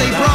they bras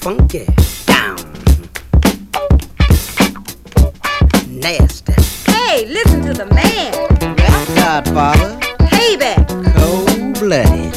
funky, down, nasty. Hey, listen to the man. Godfather. Payback. Cold blooded.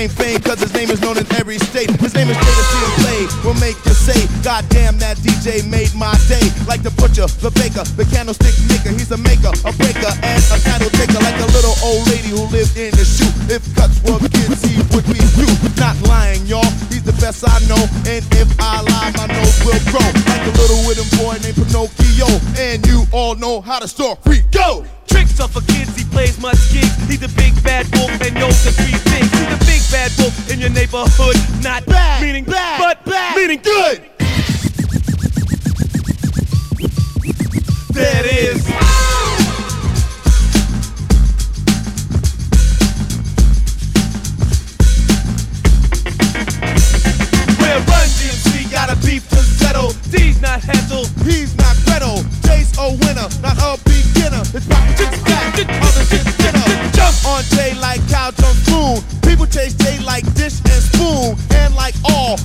claim fame, cause his name is known in every state. His name is Jadacy and Play, will make you say, God damn, that DJ made my day. Like the butcher, the baker, the candlestick maker, he's a maker, a breaker, and a title taker. Like a little old lady who lived in the shoe. If cuts were kids, he would be you. Not lying, y'all, he's the best I know. And if I lie, my nose will grow. Like a little wooden boy named Pinocchio, and you all know how to store. Like all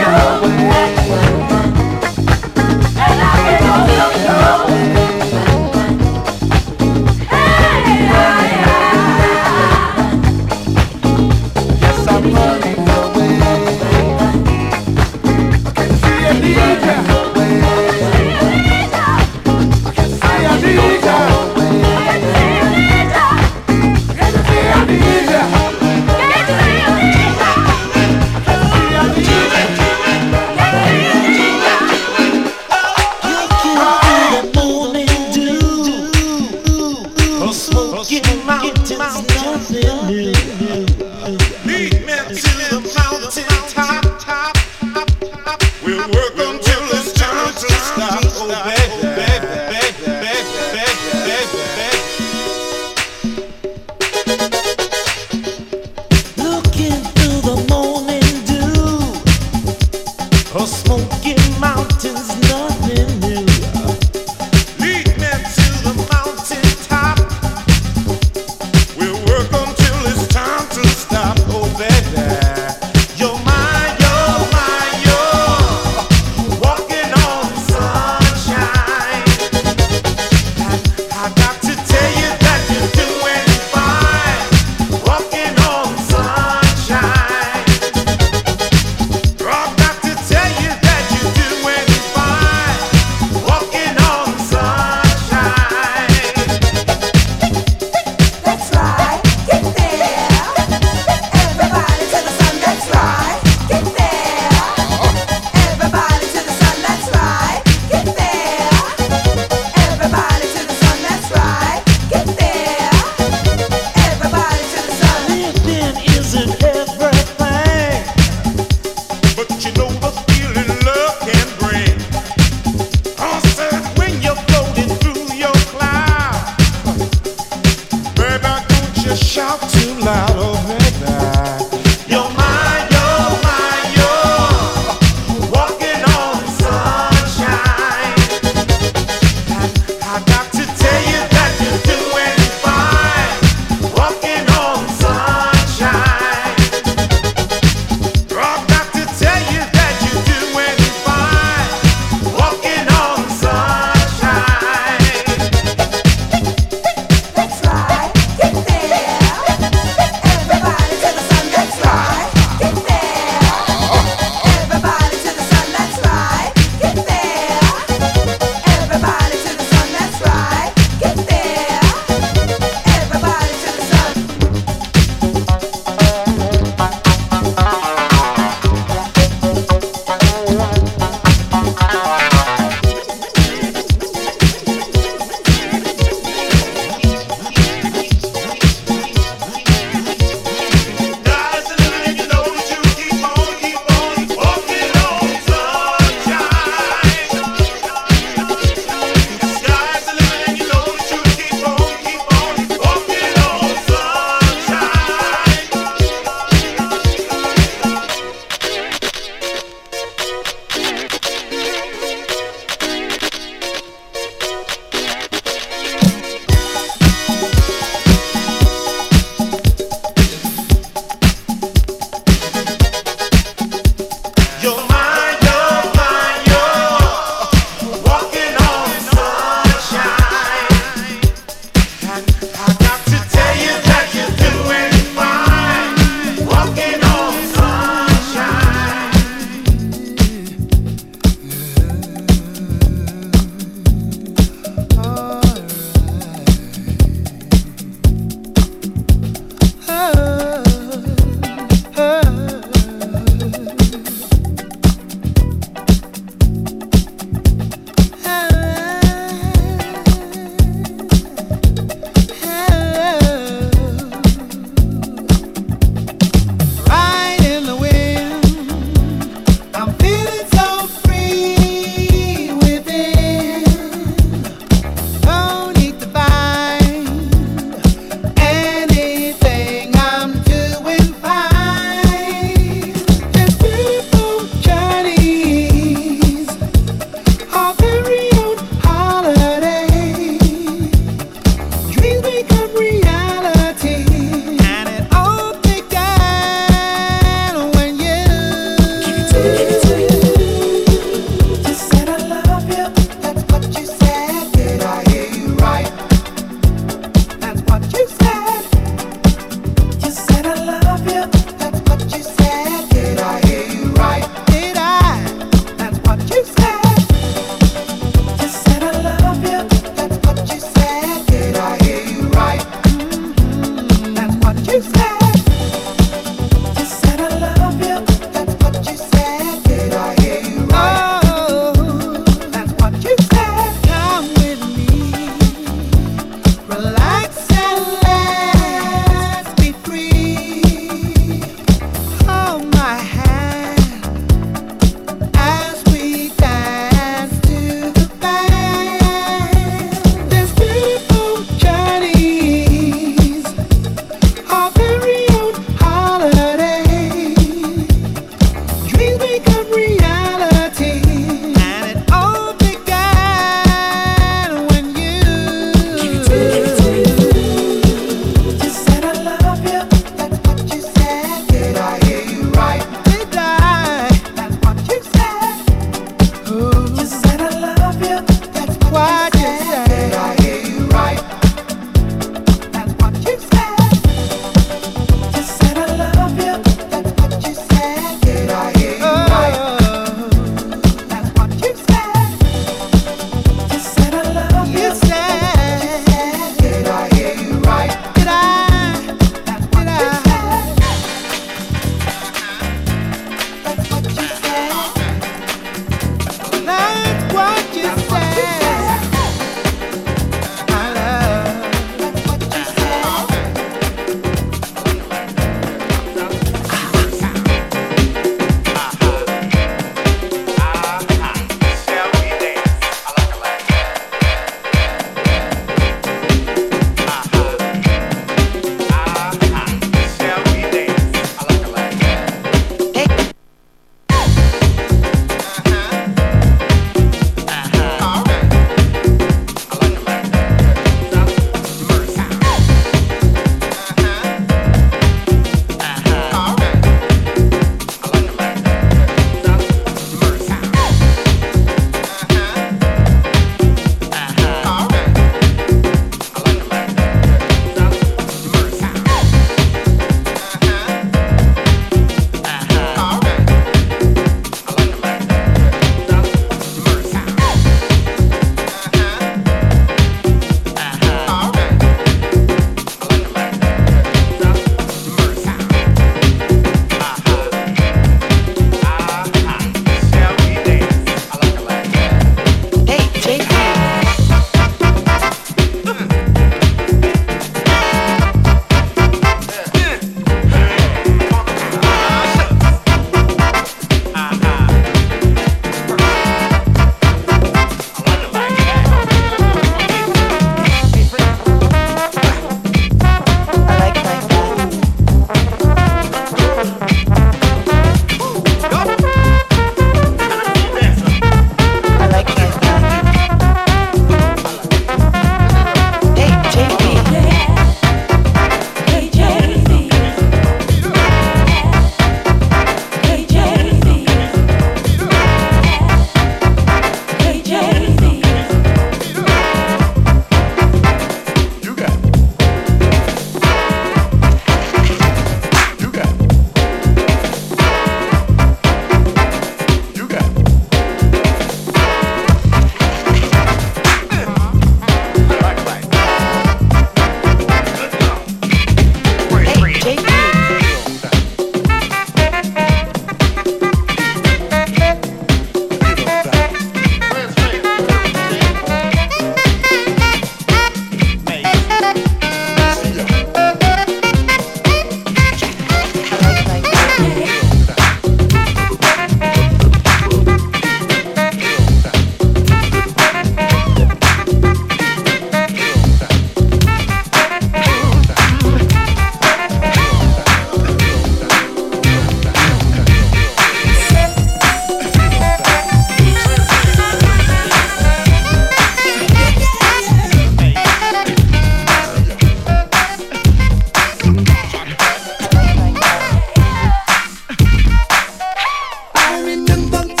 Do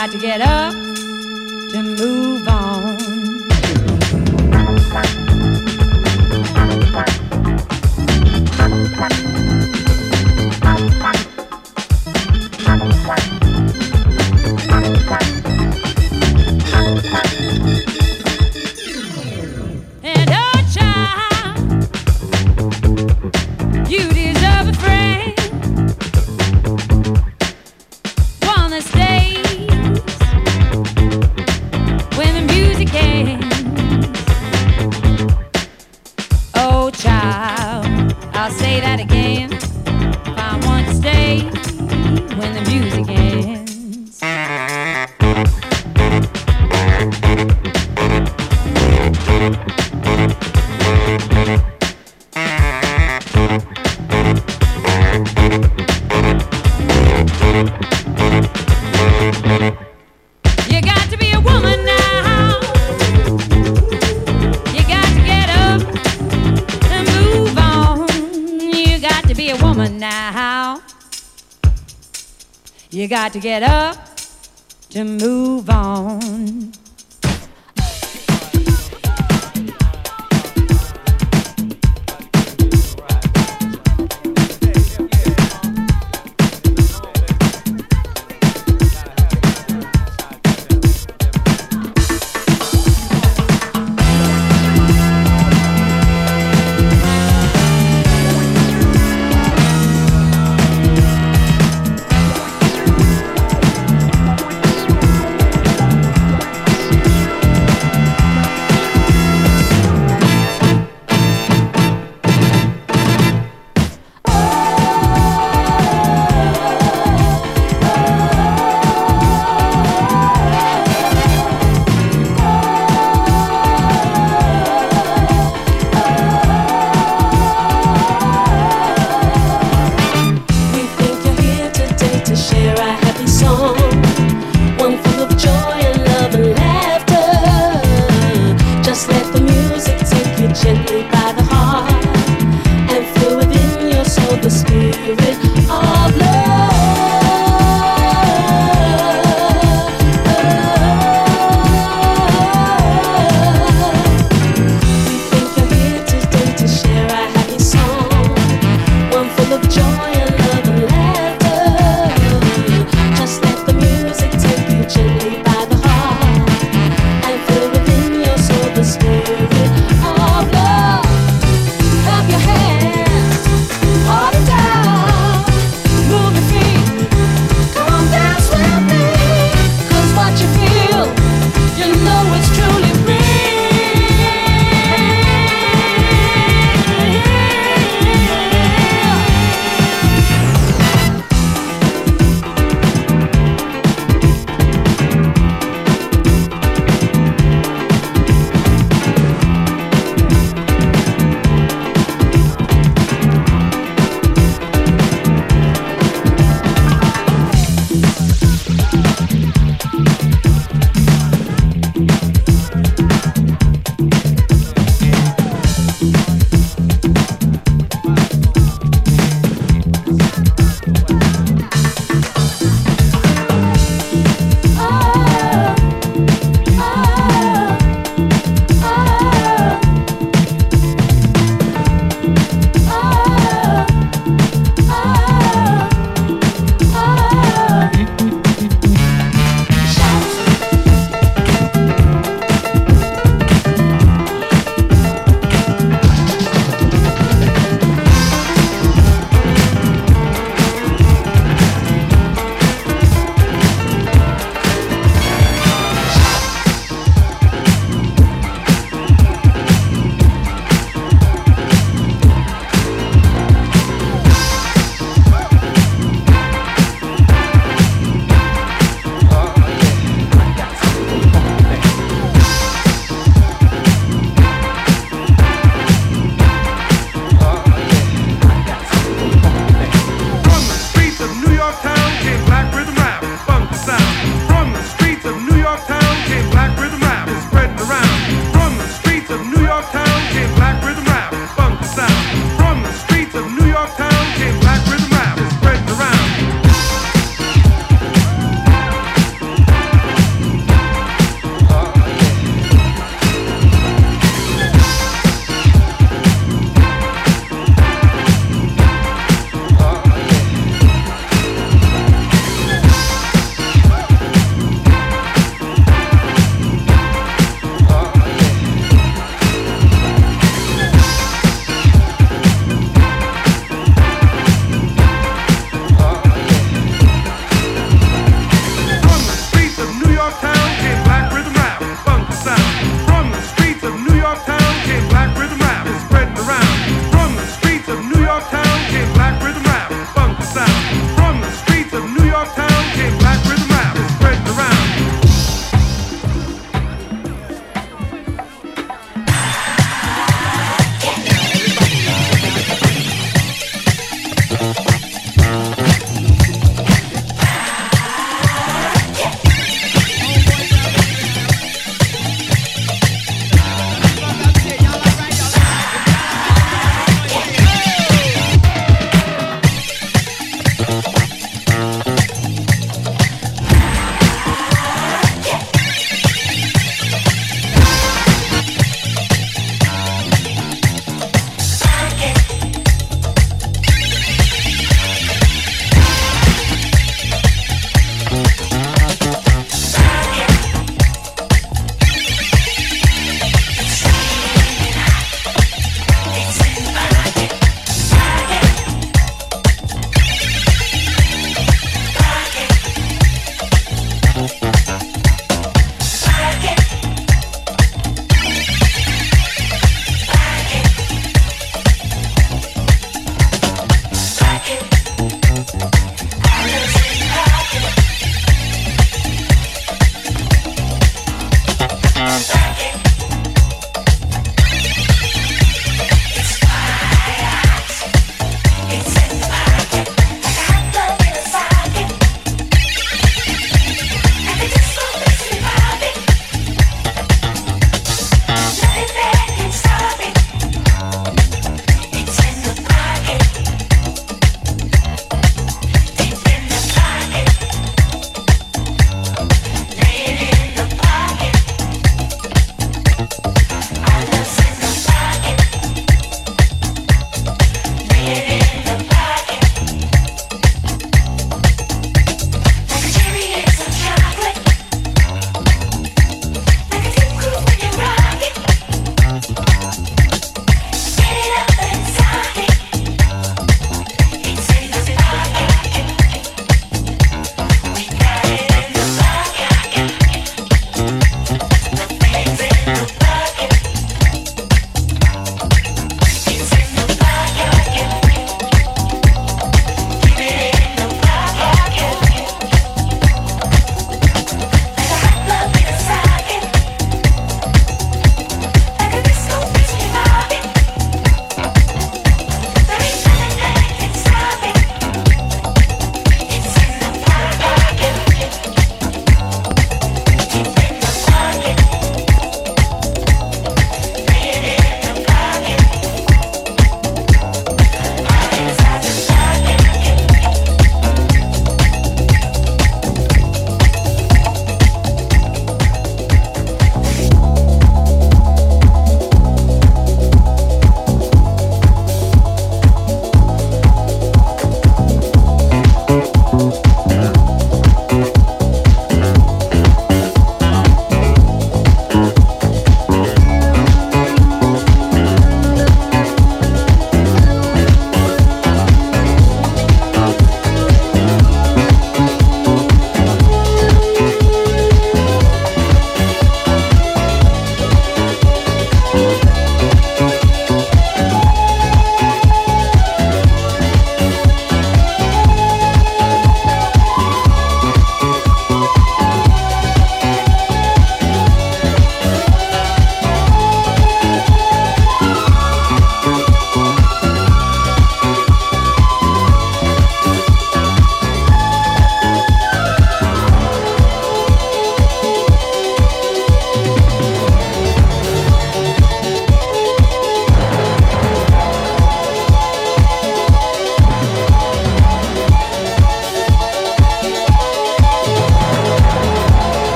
Got to get up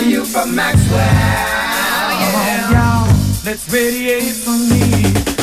to you from Maxwell. Oh, yeah. y'all. Let's radiate for me.